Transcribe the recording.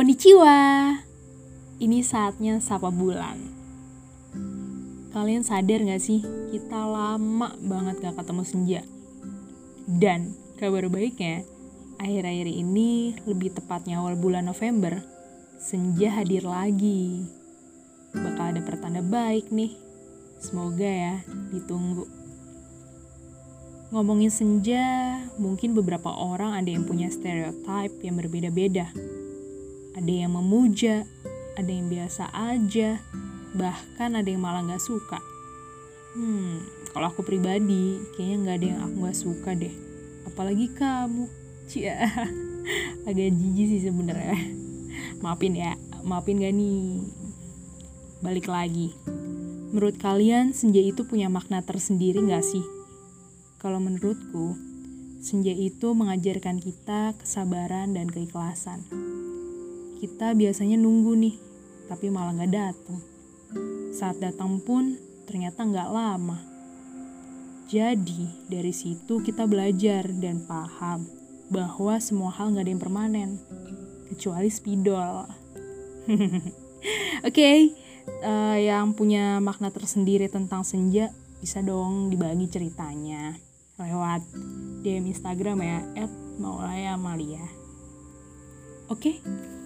Konnichiwa. Ini saatnya sapa bulan. Kalian sadar gak sih, kita lama banget gak ketemu senja. Dan kabar baiknya, akhir-akhir ini lebih tepatnya awal bulan November, senja hadir lagi. Bakal ada pertanda baik nih. Semoga ya, ditunggu. Ngomongin senja, mungkin beberapa orang ada yang punya stereotype yang berbeda-beda. Ada yang memuja, ada yang biasa aja, bahkan ada yang malah gak suka. Hmm, kalau aku pribadi, kayaknya gak ada yang aku gak suka deh. Apalagi kamu, cia, agak jijik sih sebenarnya. Maafin ya, maafin gak nih. Balik lagi, menurut kalian senja itu punya makna tersendiri gak sih? Kalau menurutku, senja itu mengajarkan kita kesabaran dan keikhlasan. Kita biasanya nunggu nih, tapi malah gak datang. Saat datang pun ternyata gak lama. Jadi dari situ kita belajar dan paham bahwa semua hal gak ada yang permanen, kecuali spidol. Oke, okay, uh, yang punya makna tersendiri tentang senja bisa dong dibagi ceritanya lewat DM Instagram ya @maulaya Amalia. Oke? Okay?